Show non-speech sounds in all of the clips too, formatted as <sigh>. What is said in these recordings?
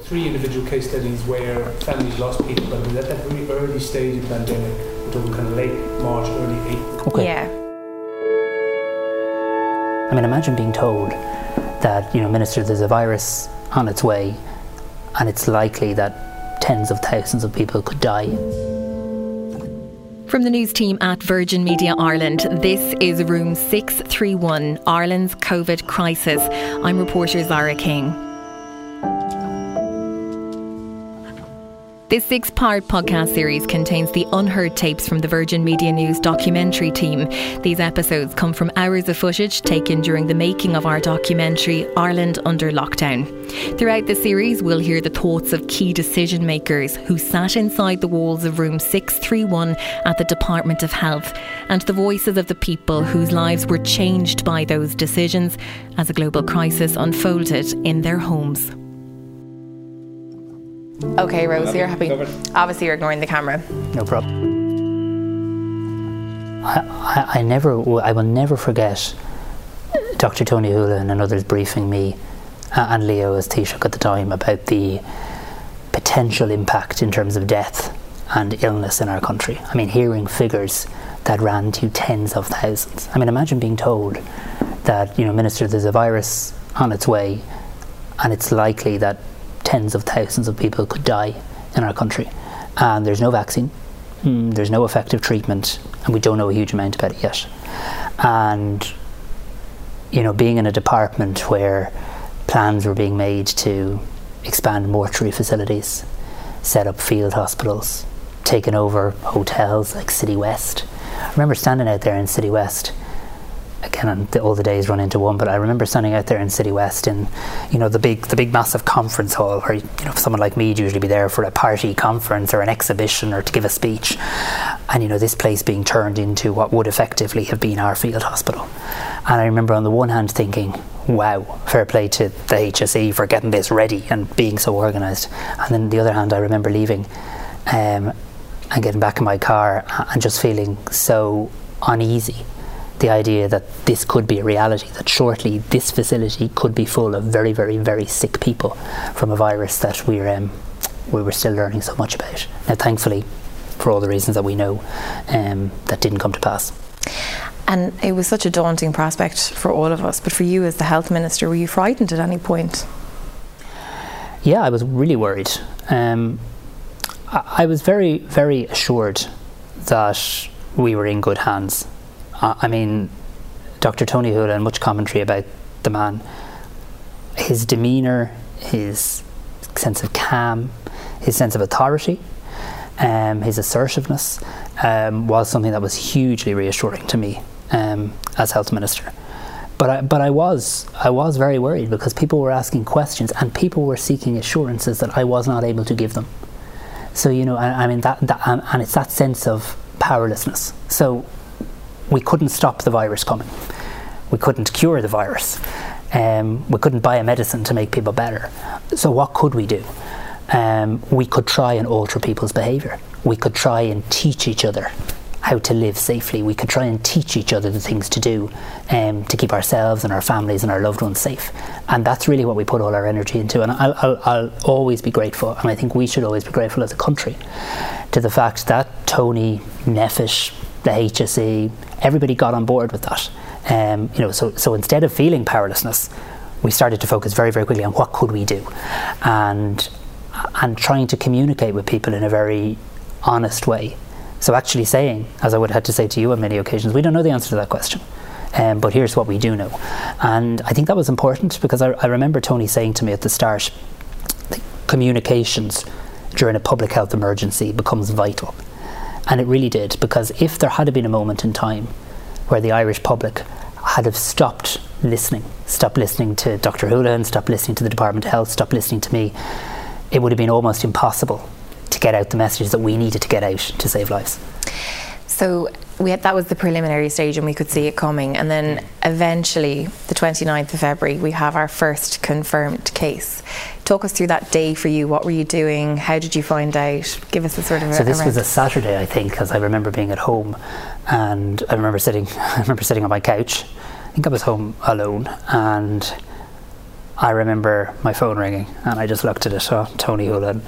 Three individual case studies where families lost people, but it was at that very early stage of the pandemic. We're talking kind of late March, early April. Okay. Yeah. I mean, imagine being told that, you know, Minister, there's a virus on its way and it's likely that tens of thousands of people could die. From the news team at Virgin Media Ireland, this is Room 631, Ireland's COVID crisis. I'm reporter Zara King. This six part podcast series contains the unheard tapes from the Virgin Media News documentary team. These episodes come from hours of footage taken during the making of our documentary, Ireland Under Lockdown. Throughout the series, we'll hear the thoughts of key decision makers who sat inside the walls of room 631 at the Department of Health, and the voices of the people whose lives were changed by those decisions as a global crisis unfolded in their homes. Okay, Rose, you're happy. Obviously, you're ignoring the camera. No problem. I, I, I never, w- I will never forget Dr. Tony Holohan and others briefing me uh, and Leo as Taoiseach at the time about the potential impact in terms of death and illness in our country. I mean, hearing figures that ran to tens of thousands. I mean, imagine being told that, you know, Minister, there's a virus on its way and it's likely that tens of thousands of people could die in our country. And there's no vaccine, mm, there's no effective treatment, and we don't know a huge amount about it yet. And, you know, being in a department where plans were being made to expand mortuary facilities, set up field hospitals, taken over hotels like City West. I remember standing out there in City West again all the days run into one but I remember standing out there in City West in you know the big the big massive conference hall where you know someone like me would usually be there for a party conference or an exhibition or to give a speech. And you know this place being turned into what would effectively have been our field hospital. And I remember on the one hand thinking wow fair play to the HSE for getting this ready and being so organised and then the other hand I remember leaving um, and getting back in my car and just feeling so uneasy the idea that this could be a reality, that shortly this facility could be full of very, very, very sick people from a virus that we're, um, we were still learning so much about. Now, thankfully, for all the reasons that we know, um, that didn't come to pass. And it was such a daunting prospect for all of us. But for you, as the health minister, were you frightened at any point? Yeah, I was really worried. Um, I, I was very, very assured that we were in good hands. I, mean, Dr. Tony Hood and much commentary about the man, his demeanour, his sense of calm, his sense of authority, um, his assertiveness um, was something that was hugely reassuring to me um, as health minister. But I, but I was I was very worried because people were asking questions and people were seeking assurances that I was not able to give them. So you know, I, I mean that, that and, and it's that sense of powerlessness. So we couldn't stop the virus coming. We couldn't cure the virus. Um, we couldn't buy a medicine to make people better. So what could we do? Um, we could try and alter people's behaviour. We could try and teach each other how to live safely. We could try and teach each other the things to do um, to keep ourselves and our families and our loved ones safe. And that's really what we put all our energy into. And I'll, I'll, I'll always be grateful, and I think we should always be grateful as a country, to the fact that Tony, NPHET, the HSE, everybody got on board with that. Um, you know, so, so instead of feeling powerlessness, we started to focus very, very quickly on what could we do, and and trying to communicate with people in a very honest way. So actually saying, as I would have had to say to you on many occasions, we don't know the answer to that question. Um, but here's what we do know. And I think that was important because I, I remember Tony saying to me at the start communications during a public health emergency becomes vital. And it really did, because if there had been a moment in time where the Irish public had have stopped listening, stopped listening to Dr. Holohan, stopped listening to the Department of Health, stopped listening to me, it would have been almost impossible to get out the messages that we needed to get out to save lives. So had, that was the preliminary stage and we could see it coming and then eventually the 29th of February we have our first confirmed case talk us through that day for you. What were you doing? How did you find out? Give us a sort of so this was a Saturday I think because I remember being at home and I remember sitting <laughs> I remember sitting on my couch. I think I was home alone and I remember my phone ringing and I just looked at it oh, Tony Holohan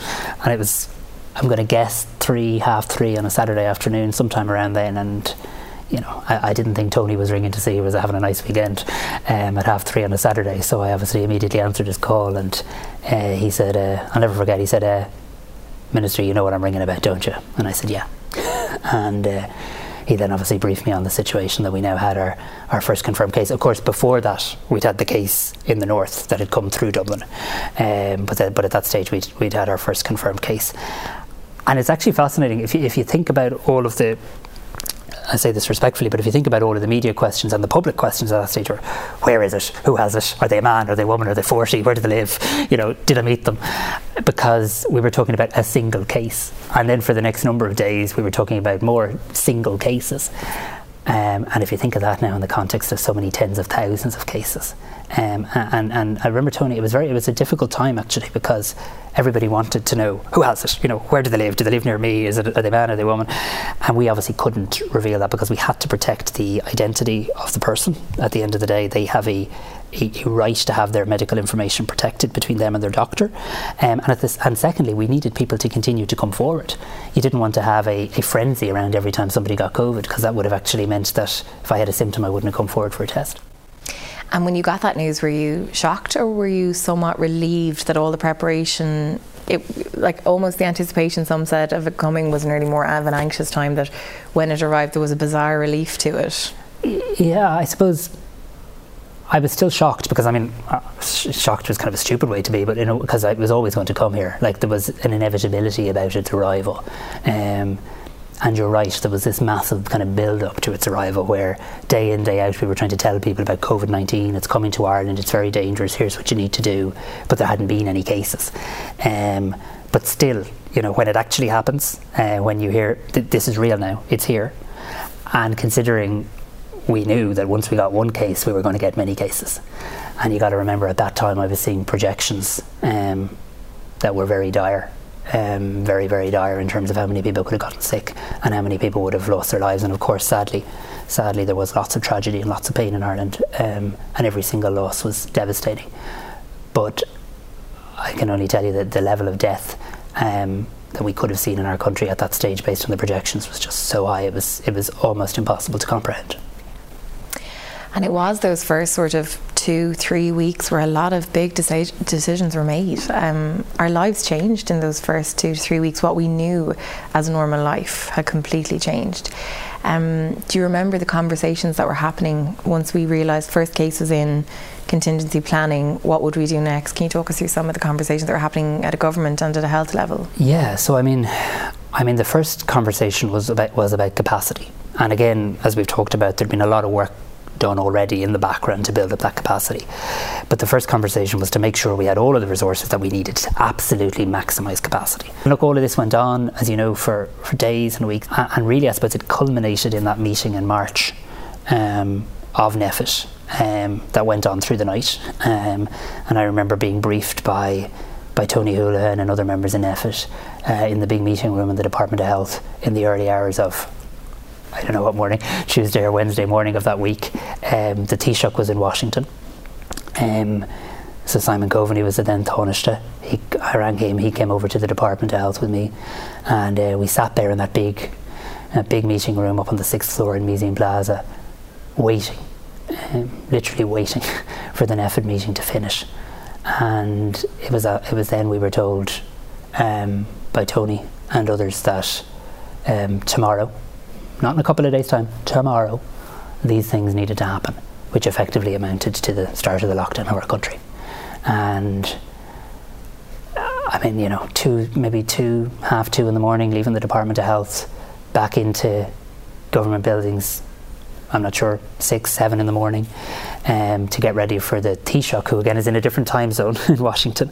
and it was I'm going to guess three, half three on a Saturday afternoon, sometime around then. And you know, I, I didn't think Tony was ringing to see he was having a nice weekend um, at half three on a Saturday. So I obviously immediately answered his call, and uh, he said, uh, "I'll never forget." He said, uh, "Minister, you know what I'm ringing about, don't you?" And I said, "Yeah." <laughs> and uh, he then obviously briefed me on the situation that we now had our, our first confirmed case. Of course, before that, we'd had the case in the north that had come through Dublin, um, but, the, but at that stage, we'd, we'd had our first confirmed case. And it's actually fascinating if you, if you think about all of the I say this respectfully, but if you think about all of the media questions and the public questions at that stage are where is it? Who has it? Are they a man? Are they a woman? Are they 40? Where do they live? You know, did I meet them? Because we were talking about a single case. And then for the next number of days, we were talking about more single cases. Um, and if you think of that now in the context of so many tens of thousands of cases, um, and, and I remember Tony, it was very, it was a difficult time actually because everybody wanted to know who has it, you know, where do they live? Do they live near me? Is it, are they man? Are they woman? And we obviously couldn't reveal that because we had to protect the identity of the person. At the end of the day, they have a, a, right to have their medical information protected between them and their doctor. Um, and, this, and secondly, we needed people to continue to come forward. You didn't want to have a, a frenzy around every time somebody got COVID because that would have actually meant that if I had a symptom, I wouldn't have come forward for a test. And when you got that news, were you shocked or were you somewhat relieved that all the preparation, it, like almost the anticipation, some said, of it coming was nearly more of an anxious time that when it arrived there was a bizarre relief to it? Yeah, I suppose I was still shocked because I mean, uh, shocked was kind of a stupid way to be, but you know, because I was always going to come here. Like there was an inevitability about its arrival. Um, and you're right, there was this massive kind of build up to its arrival where day in, day out, we were trying to tell people about COVID 19. It's coming to Ireland, it's very dangerous, here's what you need to do. But there hadn't been any cases. Um, but still, you know, when it actually happens, uh, when you hear th- this is real now, it's here. And considering we knew that once we got one case, we were going to get many cases. And you got to remember at that time, I was seeing projections um, that were very dire um, very, very dire in terms of how many people could have gotten sick and how many people would have lost their lives. And of course, sadly, sadly, there was lots of tragedy and lots of pain in Ireland, um, and every single loss was devastating. But I can only tell you that the level of death um, that we could have seen in our country at that stage, based on the projections, was just so high. It was it was almost impossible to comprehend. And it was those first sort of two, three weeks where a lot of big deci- decisions were made. Um, our lives changed in those first two three weeks. What we knew as normal life had completely changed. Um, do you remember the conversations that were happening once we realised first cases in contingency planning? What would we do next? Can you talk us through some of the conversations that were happening at a government and at a health level? Yeah. So I mean, I mean, the first conversation was about was about capacity. And again, as we've talked about, there'd been a lot of work done already in the background to build up that capacity. But the first conversation was to make sure we had all of the resources that we needed to absolutely maximise capacity. And look, all of this went on, as you know, for, for days and weeks. And really, I suppose it culminated in that meeting in March um, of NPHET um, that went on through the night. Um, and I remember being briefed by by Tony Holohan and other members in NPHET uh, in the big meeting room in the Department of Health in the early hours of I don't know what morning, <laughs> Tuesday or Wednesday morning of that week. Um, the Taoiseach was in Washington. Um, so Simon Coveney was the then Taoiseach. He, I rang him. He came over to the Department of Health with me, and uh, we sat there in that big, uh, big meeting room up on the sixth floor in Miesian Plaza, waiting, um, literally waiting <laughs> for the NPHET meeting to finish. And it was a, it was then we were told um, by Tony and others that um, tomorrow not in a couple of days' time, tomorrow, these things needed to happen, which effectively amounted to the start of the lockdown of our country. And I mean, you know, two, maybe two, half two in the morning, leaving the Department of Health back into government buildings, I'm not sure, six, seven in the morning um, to get ready for the Taoiseach, who again is in a different time zone <laughs> in Washington,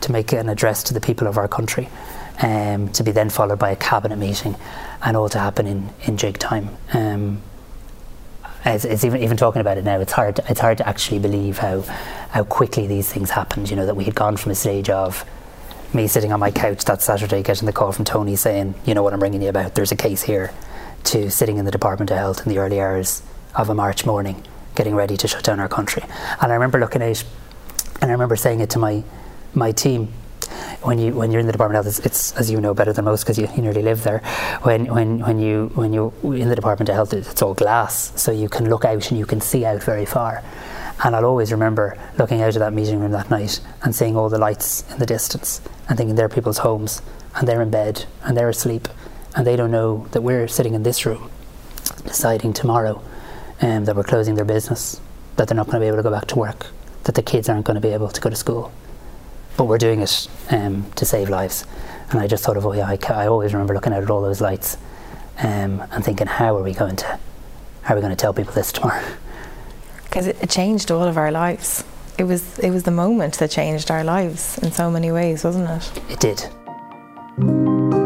to make an address to the people of our country, um, to be then followed by a cabinet meeting, and all to happen in, in jig time. Um, it's, even even talking about it now. It's hard. It's hard to actually believe how how quickly these things happened. You know that we had gone from a stage of me sitting on my couch that Saturday, getting the call from Tony saying, "You know what I'm ringing you about? There's a case here," to sitting in the Department of Health in the early hours of a March morning, getting ready to shut down our country. And I remember looking at, and I remember saying it to my my team when you when you're in the Department of Health, it's, it's as you know better than most because you, you nearly live there. When when when you when you in the Department of Health, it's all glass, so you can look out and you can see out very far. And I'll always remember looking out of that meeting room that night and seeing all the lights in the distance and thinking they're people's homes and they're in bed and they're asleep and they don't know that we're sitting in this room deciding tomorrow um, that we're closing their business, that they're not going to be able to go back to work, that the kids aren't going to be able to go to school but we're doing it um, to save lives. And I just thought of, oh yeah, I, I always remember looking out at all those lights um, and thinking, how are we going to, how are we going to tell people this tomorrow? <laughs> Because it, it changed all of our lives. It was, it was the moment that changed our lives in so many ways, wasn't it? It did.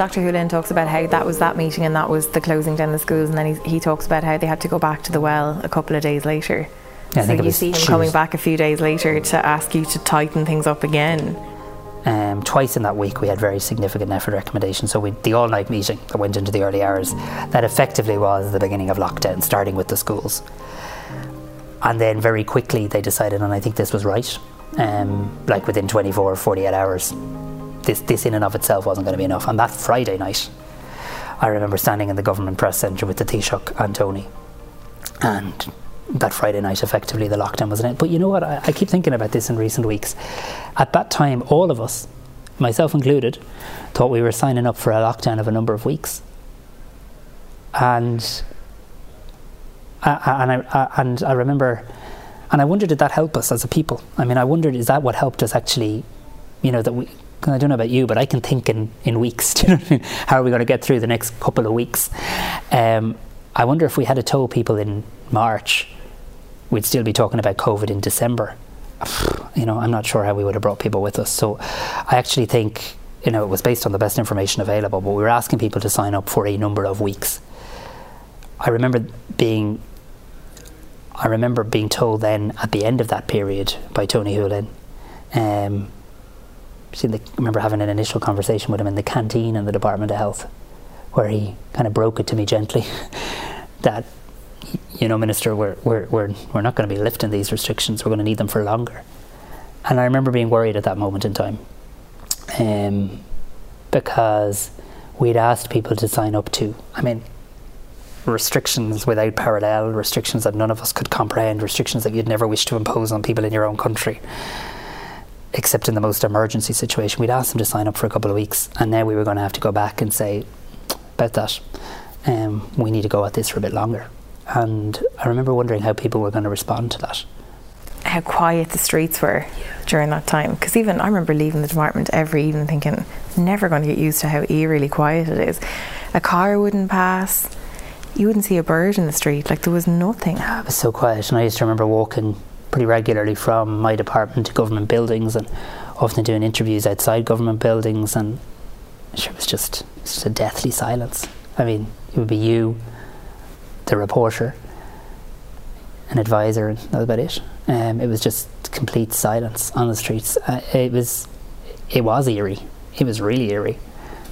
Dr. Holohan talks about how that was that meeting and that was the closing down the schools, and then he, he talks about how they had to go back to the well a couple of days later. Yeah, so you see him coming back a few days later to ask you to tighten things up again. Um, twice in that week, we had very significant effort recommendations. So we, the all-night meeting that went into the early hours, that effectively was the beginning of lockdown, starting with the schools. And then very quickly they decided, and I think this was right, um, like within 24 or 48 hours, this, this in and of itself wasn't going to be enough. And that Friday night, I remember standing in the government press centre with the Taoiseach and Tony. And that Friday night, effectively, the lockdown was in it. But you know what? I, I keep thinking about this in recent weeks. At that time, all of us, myself included, thought we were signing up for a lockdown of a number of weeks. And and I and I remember, and I wondered did that help us as a people? I mean, I wondered is that what helped us actually, you know, that we I don't know about you, but I can think in, in weeks. <laughs> Do you know what I mean? How are we going to get through the next couple of weeks? Um, I wonder if we had told people in March, we'd still be talking about COVID in December. <sighs> You know, I'm not sure how we would have brought people with us. So I actually think, you know, it was based on the best information available, but we were asking people to sign up for a number of weeks. I remember being I remember being told then at the end of that period by Tony Holohan, um, the, I remember having an initial conversation with him in the canteen in the Department of Health, where he kind of broke it to me gently <laughs> that, you know, Minister, we're, we're, we're, we're not going to be lifting these restrictions, we're going to need them for longer. And I remember being worried at that moment in time um, because we'd asked people to sign up to, I mean, restrictions without parallel, restrictions that none of us could comprehend, restrictions that you'd never wish to impose on people in your own country except in the most emergency situation. We'd asked them to sign up for a couple of weeks, and now we were going to have to go back and say, about that, um, we need to go at this for a bit longer. And I remember wondering how people were going to respond to that. How quiet the streets were yeah. during that time. Because even I remember leaving the department every evening thinking, never going to get used to how eerily quiet it is. A car wouldn't pass. You wouldn't see a bird in the street. Like there was nothing. Yeah, it was so quiet. And I used to remember walking pretty regularly from my department to government buildings and often doing interviews outside government buildings and it was just, it was just a deathly silence. I mean, it would be you, the reporter, an advisor, and that was about it. Um, it was just complete silence on the streets. Uh, it was, it was eerie. It was really eerie.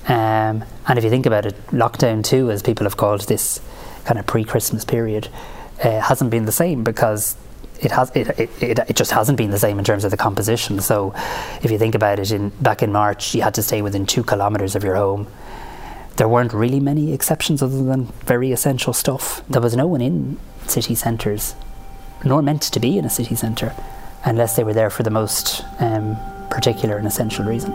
Um, and if you think about it, lockdown too, as people have called this kind of pre-Christmas period, uh, hasn't been the same because it has it, it, it, just hasn't been the same in terms of the composition. So, if you think about it, in back in March, you had to stay within two kilometres of your home. There weren't really many exceptions other than very essential stuff. There was no one in city centres, nor meant to be in a city centre, unless they were there for the most um, particular and essential reason.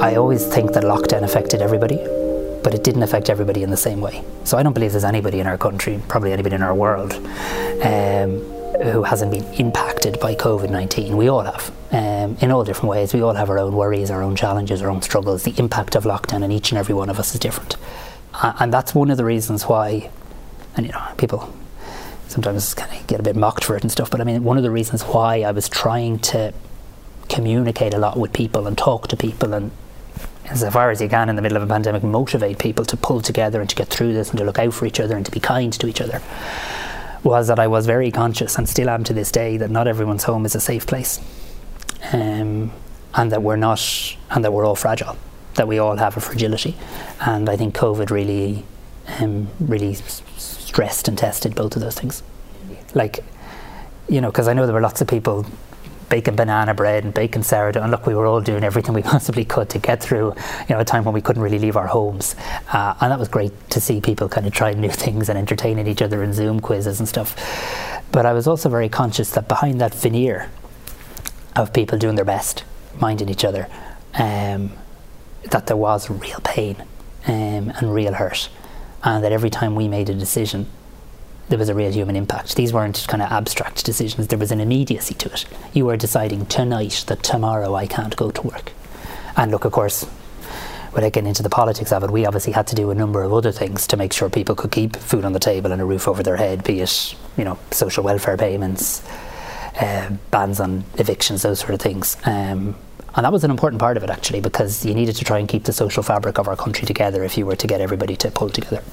I always think that lockdown affected everybody but it didn't affect everybody in the same way. So I don't believe there's anybody in our country, probably anybody in our world, um, who hasn't been impacted by COVID 19. We all have, um, in all different ways. We all have our own worries, our own challenges, our own struggles. The impact of lockdown on each and every one of us is different. And that's one of the reasons why, and you know, people sometimes kind of get a bit mocked for it and stuff, but I mean, one of the reasons why I was trying to communicate a lot with people and talk to people and as far as you can in the middle of a pandemic motivate people to pull together and to get through this and to look out for each other and to be kind to each other was that I was very conscious and still am to this day that not everyone's home is a safe place. Um, and that we're not, and that we're all fragile, that we all have a fragility. And I think COVID really, um, really stressed and tested both of those things. Like, you know, because I know there were lots of people baking banana bread and baking sourdough. And look, we were all doing everything we <laughs> possibly could to get through, you know, a time when we couldn't really leave our homes. Uh, and that was great to see people kind of trying new <laughs> things and entertaining each other in Zoom quizzes and stuff. But I was also very conscious that behind that veneer of people doing their best, minding each other, um, that there was real pain um, and real hurt. And that every time we made a decision, there was a real human impact. These weren't kind of abstract decisions, there was an immediacy to it. You were deciding tonight that tomorrow I can't go to work. And look, of course, without getting into the politics of it, we obviously had to do a number of other things to make sure people could keep food on the table and a roof over their head, be it, you know, social welfare payments, uh, bans on evictions, those sort of things. Um, and that was an important part of it actually because you needed to try and keep the social fabric of our country together if you were to get everybody to pull together.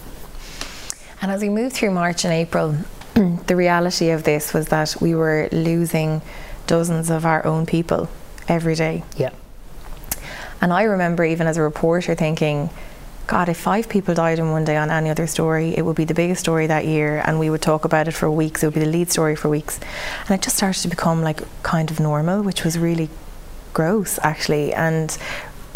And as we moved through March and April, <clears throat> the reality of this was that we were losing dozens of our own people every day. Yeah. And I remember even as a reporter thinking, God, if five people died in one day on any other story, it would be the biggest story that year, and we would talk about it for weeks. It would be the lead story for weeks, and it just started to become like kind of normal, which was really gross, actually. And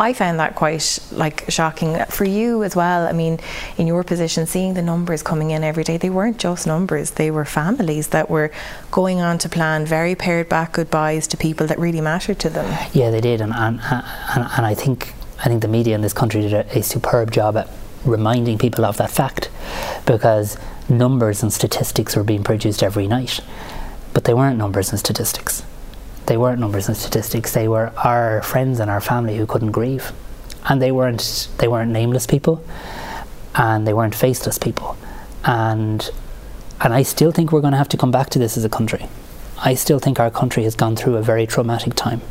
I found that quite like shocking for you as well. I mean, in your position, seeing the numbers coming in every day, they weren't just numbers; they were families that were going on to plan very pared back goodbyes to people that really mattered to them. Yeah, they did, and and, and, and I think I think the media in this country did a, a superb job at reminding people of that fact, because numbers and statistics were being produced every night, but they weren't numbers and statistics they weren't numbers and statistics. They were our friends and our family who couldn't grieve, and they weren't they weren't nameless people, and they weren't faceless people, and and I still think we're going to have to come back to this as a country. I still think our country has gone through a very traumatic time.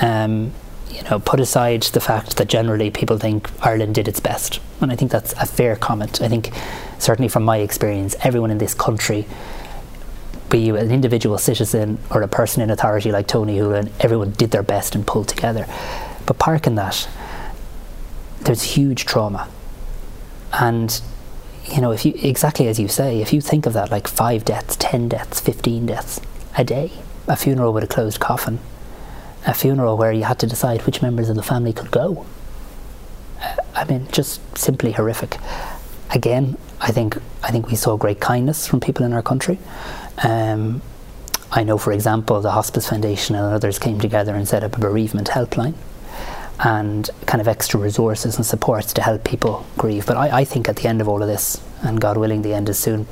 Um, you know, put aside the fact that generally people think Ireland did its best, and I think that's a fair comment. I think, certainly from my experience, everyone in this country be you an individual citizen or a person in authority like Tony Holohan, everyone did their best and pulled together. But parking that, there's huge trauma. And, you know, if you, exactly as you say, if you think of that like five deaths, 10 deaths, 15 deaths a day, a funeral with a closed coffin, a funeral where you had to decide which members of the family could go. I mean, just simply horrific. Again, I think I think we saw great kindness from people in our country. Um, I know, for example, the Hospice Foundation and others came together and set up a bereavement helpline and kind of extra resources and supports to help people grieve. But I, I, think at the end of all of this, and God willing, the end is soon,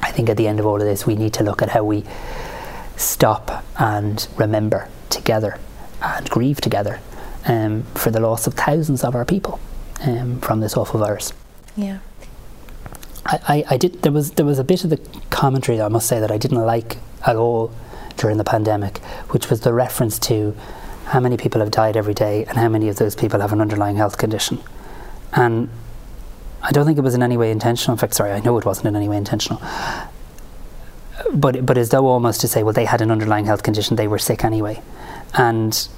I think at the end of all of this, we need to look at how we stop and remember together and grieve together um, for the loss of thousands of our people um, from this awful virus. Yeah. I, I, did there was there was a bit of the commentary I must say that I didn't like at all during the pandemic, which was the reference to how many people have died every day and how many of those people have an underlying health condition. And I don't think it was in any way intentional. In fact, sorry, I know it wasn't in any way intentional. But but as though almost to say, well, they had an underlying health condition, they were sick anyway, and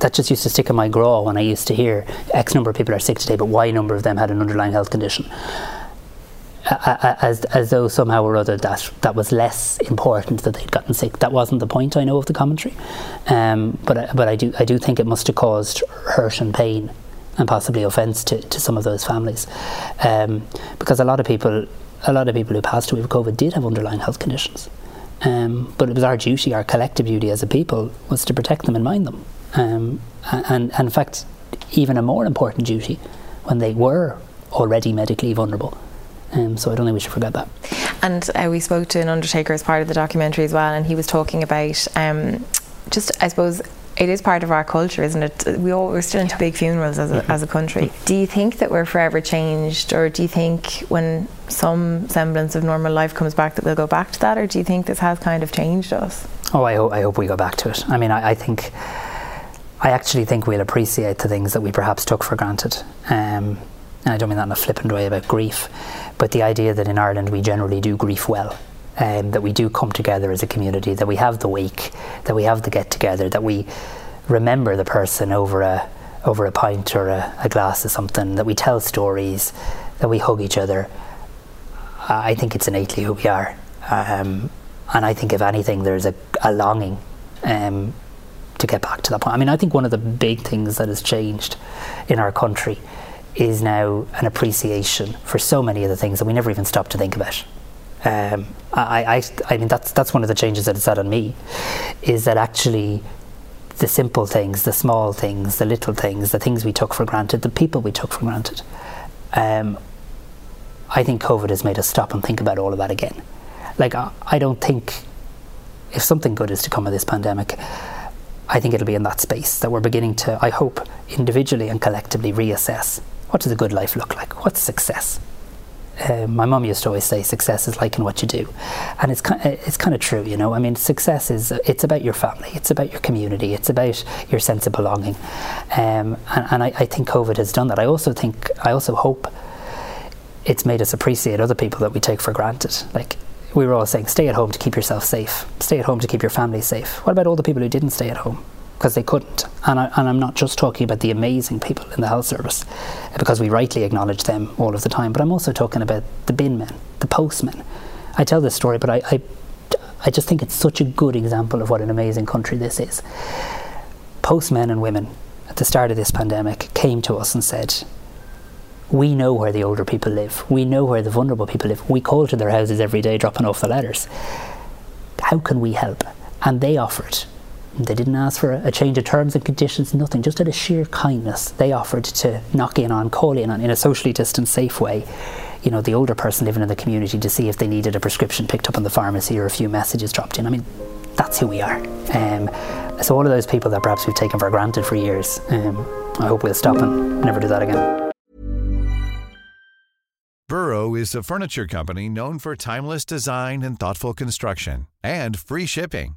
that just used to stick in my craw when I used to hear X number of people are sick today, but Y number of them had an underlying health condition as as though somehow or other that that was less important that they'd gotten sick. That wasn't the point. I know of the commentary, um, but but I do I do think it must have caused hurt and pain and possibly offence to, to some of those families, um, because a lot of people a lot of people who passed away with COVID did have underlying health conditions. Um, but it was our duty, our collective duty as a people, was to protect them and mind them. Um, and, and in fact, even a more important duty when they were already medically vulnerable. Um, so I don't think we should forget that. And uh, we spoke to an undertaker as part of the documentary as well, and he was talking about um, just, I suppose, it is part of our culture, isn't it? We all, we're still into big funerals as a, mm-hmm. as a country. Do you think that we're forever changed, or do you think when some semblance of normal life comes back that we'll go back to that, or do you think this has kind of changed us? Oh, I hope, I hope we go back to it. I mean, I, I think, I actually think we'll appreciate the things that we perhaps took for granted. Um, and I don't mean that in a flippant way about grief, but the idea that in Ireland we generally do grief well. Um, that we do come together as a community, that we have the wake, that we have the get together, that we remember the person over a over a pint or a, a, glass of something, that we tell stories, that we hug each other. I think it's innately who we are. Um, and I think, if anything, there's a, a longing um, to get back to that point. I mean, I think one of the big things that has changed in our country is now an appreciation for so many of the things that we never even stopped to think about. Um, I, I, I mean, that's that's one of the changes that it's had on me, is that actually the simple things, the small things, the little things, the things we took for granted, the people we took for granted. Um, I think COVID has made us stop and think about all of that again. Like, I, I don't think if something good is to come of this pandemic, I think it'll be in that space that we're beginning to, I hope, individually and collectively reassess what does a good life look like? What's success? Uh, my mum used to always say success is liking what you do, and it's kind of, it's kind of true, you know. I mean, success is it's about your family, it's about your community, it's about your sense of belonging, um, and, and I, I, think COVID has done that. I also think I also hope it's made us appreciate other people that we take for granted. Like we were all saying, stay at home to keep yourself safe, stay at home to keep your family safe. What about all the people who didn't stay at home? Because they couldn't. And, I, I'm not just talking about the amazing people in the health service, uh, because we rightly acknowledge them all of the time, but I'm also talking about the bin men, the postmen. I tell this story, but I, I, I just think it's such a good example of what an amazing country this is. Postmen and women at the start of this pandemic came to us and said, we know where the older people live. We know where the vulnerable people live. We call to their houses every day, dropping off the letters. How can we help? And they offered they didn't ask for a change of terms and conditions, nothing, just out of sheer kindness. They offered to knock in on, call in on, in a socially distant, safe way, you know, the older person living in the community to see if they needed a prescription picked up in the pharmacy or a few messages dropped in. I mean, that's who we are. Um, so, all of those people that perhaps we've taken for granted for years, um, I hope we'll stop and never do that again. Burrow is a furniture company known for timeless design and thoughtful construction and free shipping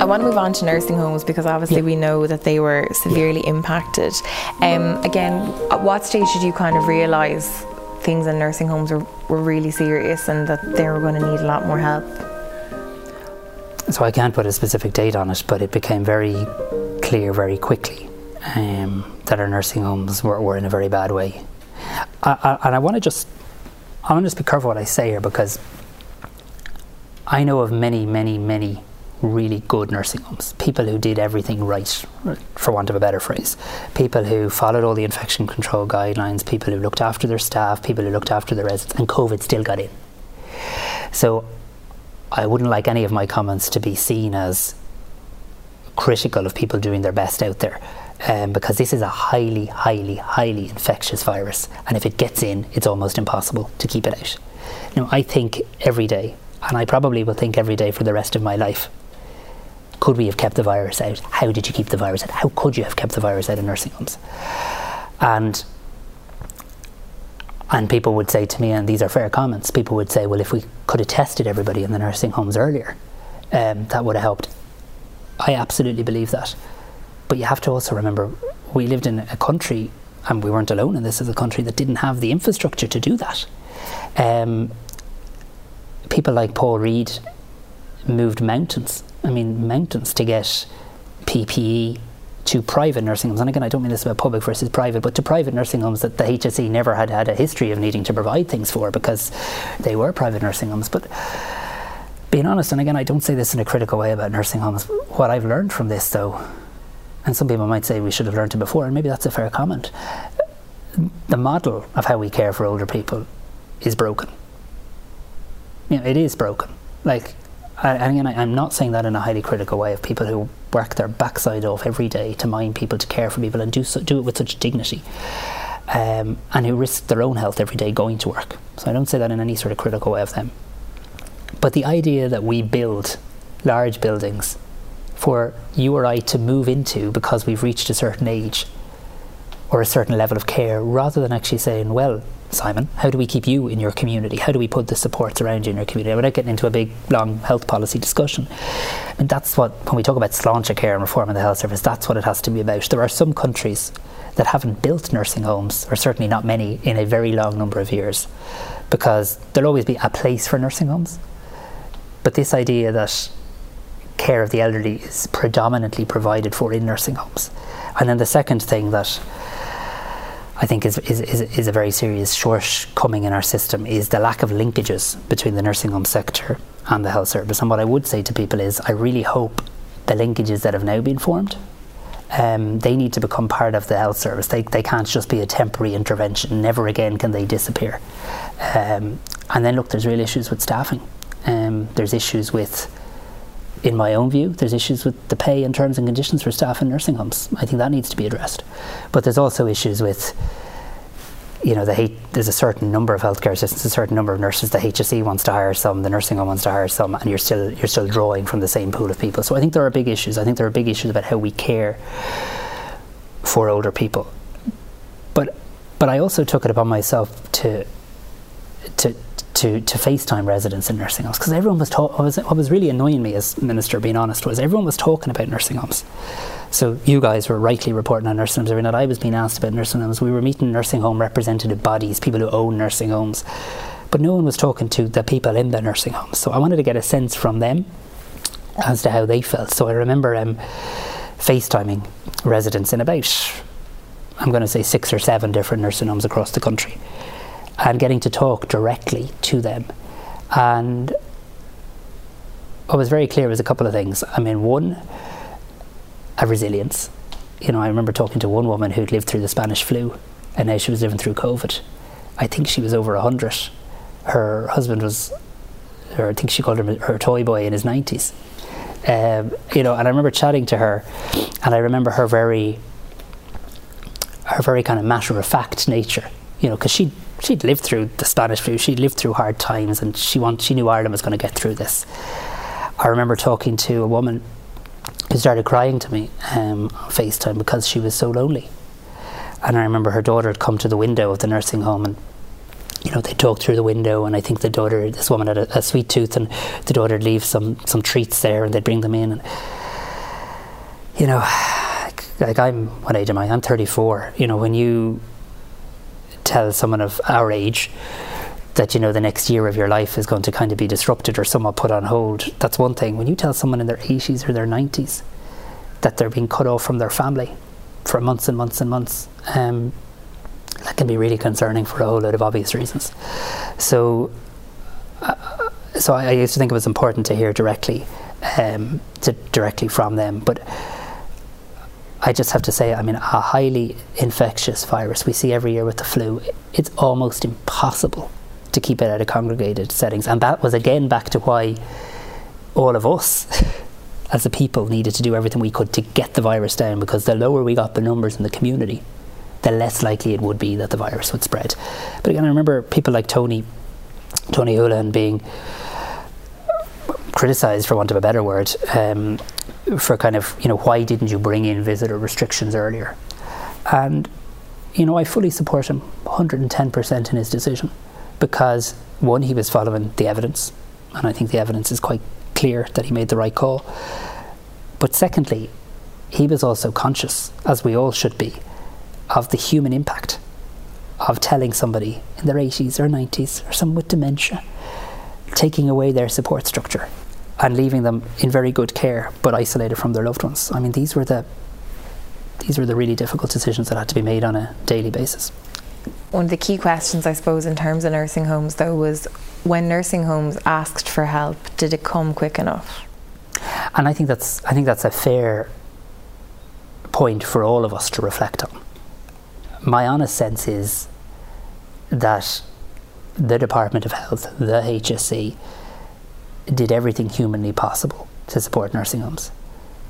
I want to move on to nursing homes because obviously yeah. we know that they were severely yeah. impacted. Um, again, at what stage did you kind of realise things in nursing homes were, were really serious and that they were going to need a lot more help? So I can't put a specific date on it, but it became very clear very quickly um, that our nursing homes were, were in a very bad way. I, I, and I want to just, I want to just be careful what I say here because I know of many, many, many really good nursing homes. People who did everything right, for want of a better phrase. People who followed all the infection control guidelines, people who looked after their staff, people who looked after their residents, and COVID still got in. So I wouldn't like any of my comments to be seen as critical of people doing their best out there. Um, because this is a highly, highly, highly infectious virus, and if it gets in, it's almost impossible to keep it out. Now, I think every day and I probably will think every day for the rest of my life. Could we have kept the virus out? How did you keep the virus out? How could you have kept the virus out of nursing homes? And and people would say to me, and these are fair comments, people would say, well, if we could have tested everybody in the nursing homes earlier, um, that would have helped. I absolutely believe that. But you have to also remember, we lived in a country, and we weren't alone in this, as a country that didn't have the infrastructure to do that. Um, people like Paul Reid moved mountains. I mean, mountains to get PPE to private nursing homes. And again, I don't mean this about public versus private, but to private nursing homes that the HSE never had had a history of needing to provide things for because they were private nursing homes. But being honest, and again, I don't say this in a critical way about nursing homes. What I've learned from this, though, and some people might say we should have learned it before, and maybe that's a fair comment. The model of how we care for older people is broken. You know, it is broken. Like and again, I, am not saying that in a highly critical way of people who work their backside off every day to mind people, to care for people, and do so, do it with such dignity, um, and who risk their own health every day going to work. So I don't say that in any sort of critical way of them. But the idea that we build large buildings for you or I to move into because we've reached a certain age or a certain level of care, rather than actually saying, well, Simon, how do we keep you in your community? How do we put the supports around you in your community? We're not getting into a big, long health policy discussion. And that's what, when we talk about Sláintecare and reforming the health service, that's what it has to be about. There are some countries that haven't built nursing homes, or certainly not many, in a very long number of years, because there'll always be a place for nursing homes. But this idea that care of the elderly is predominantly provided for in nursing homes. And then the second thing that I think is, is, is, is, a very serious shortcoming in our system is the lack of linkages between the nursing home sector and the health service. And what I would say to people is I really hope the linkages that have now been formed um, they need to become part of the health service. They, they can't just be a temporary intervention. Never again can they disappear. Um, and then look, there's real issues with staffing. Um, there's issues with in my own view, there's issues with the pay and terms and conditions for staff in nursing homes. I think that needs to be addressed. But there's also issues with, you know, the H- there's a certain number of healthcare assistants, a certain number of nurses. The HSE wants to hire some, the nursing home wants to hire some, and you're still you're still drawing from the same pool of people. So I think there are big issues. I think there are big issues about how we care for older people. But but I also took it upon myself to to to, FaceTime residents in nursing homes because everyone was talking. What was, what was really annoying me as minister, being honest, was everyone was talking about nursing homes. So you guys were rightly reporting on nursing homes every night. I was being asked about nursing homes. We were meeting nursing home representative bodies, people who own nursing homes, but no one was talking to the people in the nursing homes. So I wanted to get a sense from them as to how they felt. So I remember um, FaceTiming residents in about, I'm going to say six or seven different nursing homes across the country and getting to talk directly to them. And what was very clear was a couple of things. I mean, one, a resilience. You know, I remember talking to one woman who'd lived through the Spanish flu and now she was living through COVID. I think she was over 100. Her husband was, or I think she called him her toy boy in his 90s. Um, you know, and I remember chatting to her, and I remember her very, her very kind of matter of fact nature. You know, because she she'd lived through the Spanish flu, she'd lived through hard times, and she want, she knew Ireland was going to get through this. I remember talking to a woman who started crying to me um, on FaceTime because she was so lonely. And I remember her daughter had come to the window of the nursing home and you know, they talked through the window, and I think the daughter, this woman had a, a sweet tooth, and the daughter would leave some some treats there, and they'd bring them in. And you know, <sighs> like I'm what age am I? I'm 34. You know, when you tell someone of our age that you know the next year of your life is going to kind of be disrupted or somewhat put on hold. That's one thing. When you tell someone in their 80s or their 90s that they're being cut off from their family for months and months and months um, that can be really concerning for a whole lot of obvious reasons. So uh, so I, I, used to think it was important to hear directly um, to directly from them. But I just have to say, I mean, a highly infectious virus we see every year with the flu, it's almost impossible to keep it out of congregated settings. And that was again back to why all of us <laughs> as a people needed to do everything we could to get the virus down because the lower we got the numbers in the community, the less likely it would be that the virus would spread. But again, I remember people like Tony, Tony Holohan being criticised, for want of a better word, um, for kind of, you know, why didn't you bring in visitor restrictions earlier? And you know, I fully support him 110% in his decision because, one, he was following the evidence, and I think the evidence is quite clear that he made the right call. But secondly, he was also conscious, as we all should be, of the human impact of telling somebody in their 80s or 90s or someone with dementia, taking away their support structure and leaving them in very good care but isolated from their loved ones. I mean, these were the these were the really difficult decisions that had to be made on a daily basis. One of the key questions, I suppose, in terms of nursing homes, though, was when nursing homes asked for help, did it come quick enough? And I think that's I think that's a fair point for all of us to reflect on. My honest sense is that the Department of Health, the HSE, did everything humanly possible to support nursing homes.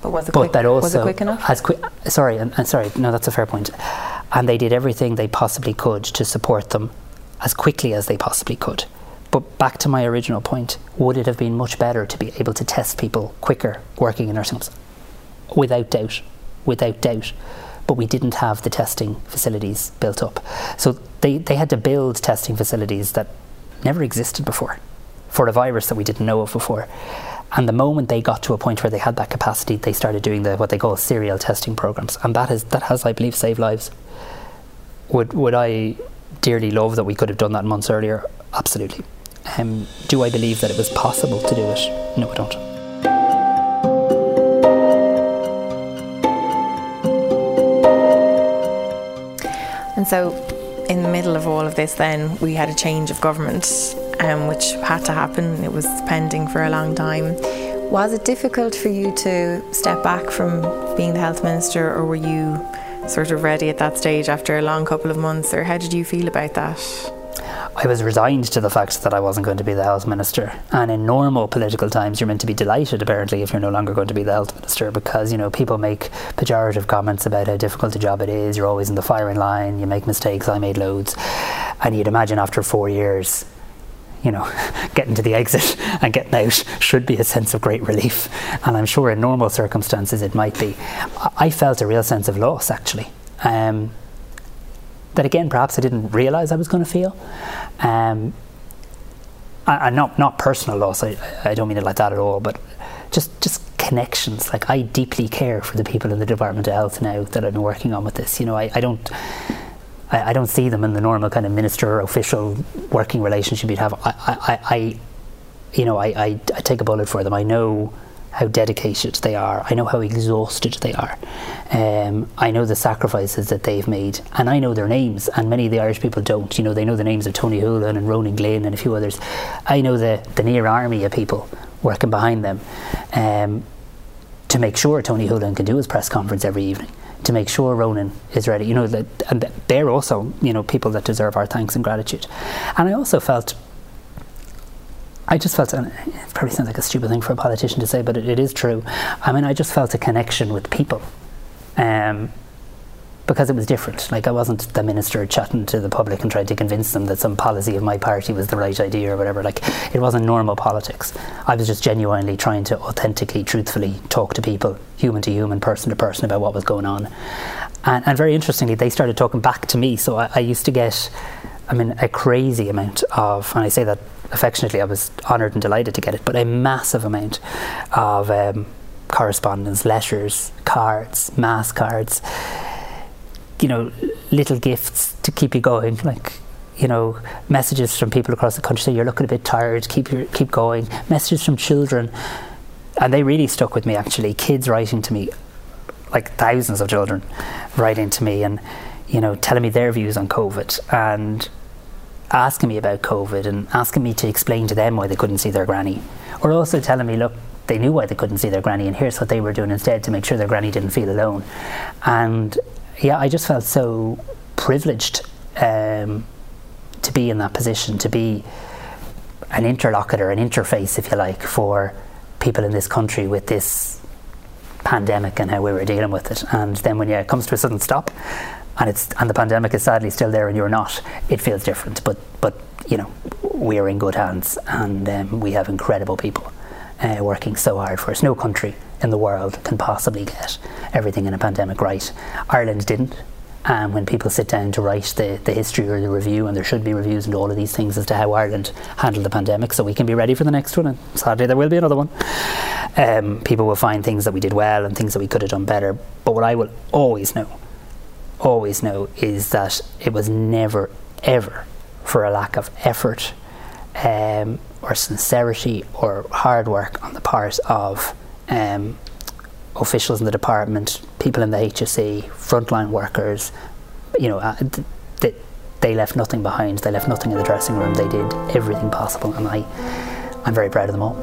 But was it, But quick, that also was it quick enough? As quick, sorry, and, and sorry, no, that's a fair point. And they did everything they possibly could to support them as quickly as they possibly could. But back to my original point, would it have been much better to be able to test people quicker working in nursing homes? Without doubt, without doubt. But we didn't have the testing facilities built up. So they, they had to build testing facilities that never existed before for a virus that we didn't know of before. And the moment they got to a point where they had that capacity, they started doing the what they call serial testing programs, and that is that has, I believe, saved lives. Would would I dearly love that we could have done that months earlier? Absolutely. Um, do I believe that it was possible to do it? No, I don't. And so, in the middle of all of this, then we had a change of government, um, which had to happen. It was pending for a long time. Was it difficult for you to step back from being the health minister, or were you sort of ready at that stage after a long couple of months, or how did you feel about that? I was resigned to the fact that I wasn't going to be the health minister. And in normal political times, you're meant to be delighted, apparently, if you're no longer going to be the health minister, because you know people make pejorative comments about how difficult a job it is. You're always in the firing line. You make mistakes. I made loads, and you'd imagine after four years, you know, <laughs> getting to the exit and getting out should be a sense of great relief. And I'm sure in normal circumstances it might be. I felt a real sense of loss actually. Um, that again, perhaps I didn't realise I was going to feel. Um, and not not personal loss. I, I don't mean it like that at all. But just just connections. Like I deeply care for the people in the Department of Health now that I've been working on with this. You know, I, I don't. I, I don't see them in the normal kind of minister or official working relationship you'd have. I, I, I you know, I, I, I take a bullet for them. I know how dedicated they are. I know how exhausted they are. Um, I know the sacrifices that they've made, and I know their names. And many of the Irish people don't. You know, they know the names of Tony Holohan and Ronan Glynn and a few others. I know the the near army of people working behind them um, to make sure Tony Holohan can do his press conference every evening. To make sure Ronan is ready, you know, that, and they're also, you know, people that deserve our thanks and gratitude. And I also felt I just felt, and it probably sounds like a stupid thing for a politician to say, but it, it is true. I mean, I just felt a connection with people. Um, because it was different. Like I wasn't the minister chatting to the public and trying to convince them that some policy of my party was the right idea or whatever. Like it wasn't normal politics. I was just genuinely trying to authentically, truthfully talk to people, human to human, person to person, about what was going on. And, and very interestingly, they started talking back to me. So I, I used to get, I mean, a crazy amount of, and I say that affectionately, I was honoured and delighted to get it, but a massive amount of um, correspondence, letters, cards, mass cards, you know, little gifts to keep you going, like you know, messages from people across the country saying you're looking a bit tired, keep your, keep going. Messages from children, and they really stuck with me. Actually, kids writing to me, like thousands of children, writing to me and you know telling me their views on COVID and asking me about COVID and asking me to explain to them why they couldn't see their granny, or also telling me, look, they knew why they couldn't see their granny, and here's what they were doing instead to make sure their granny didn't feel alone. And yeah, I just felt so privileged um, to be in that position, to be an interlocutor, an interface, if you like, for people in this country with this pandemic and how we were dealing with it. And then when yeah, it comes to a sudden stop, and it's and the pandemic is sadly still there and you're not, it feels different. But but you know we are in good hands and um, we have incredible people uh, working so hard for us. No country in the world can possibly get everything in a pandemic right. Ireland didn't. And when people sit down to write the, the history or the review, and there should be reviews into all of these things as to how Ireland handled the pandemic, so we can be ready for the next one. And sadly, there will be another one. Um, people will find things that we did well and things that we could have done better. But what I will always know, always know, is that it was never, ever for a lack of effort um, or sincerity or hard work on the part of um, officials in the department, people in the HSE, frontline workers, you know, uh, th- they left nothing behind. They left nothing in the dressing room. They did everything possible, and I, I'm very proud of them all.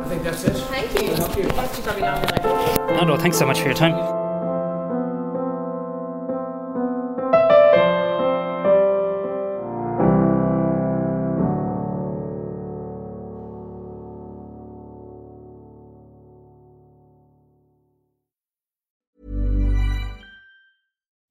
I think that's it. Thank you. Thank you. Thanks for coming on. Like, No, no, thanks so much for your time.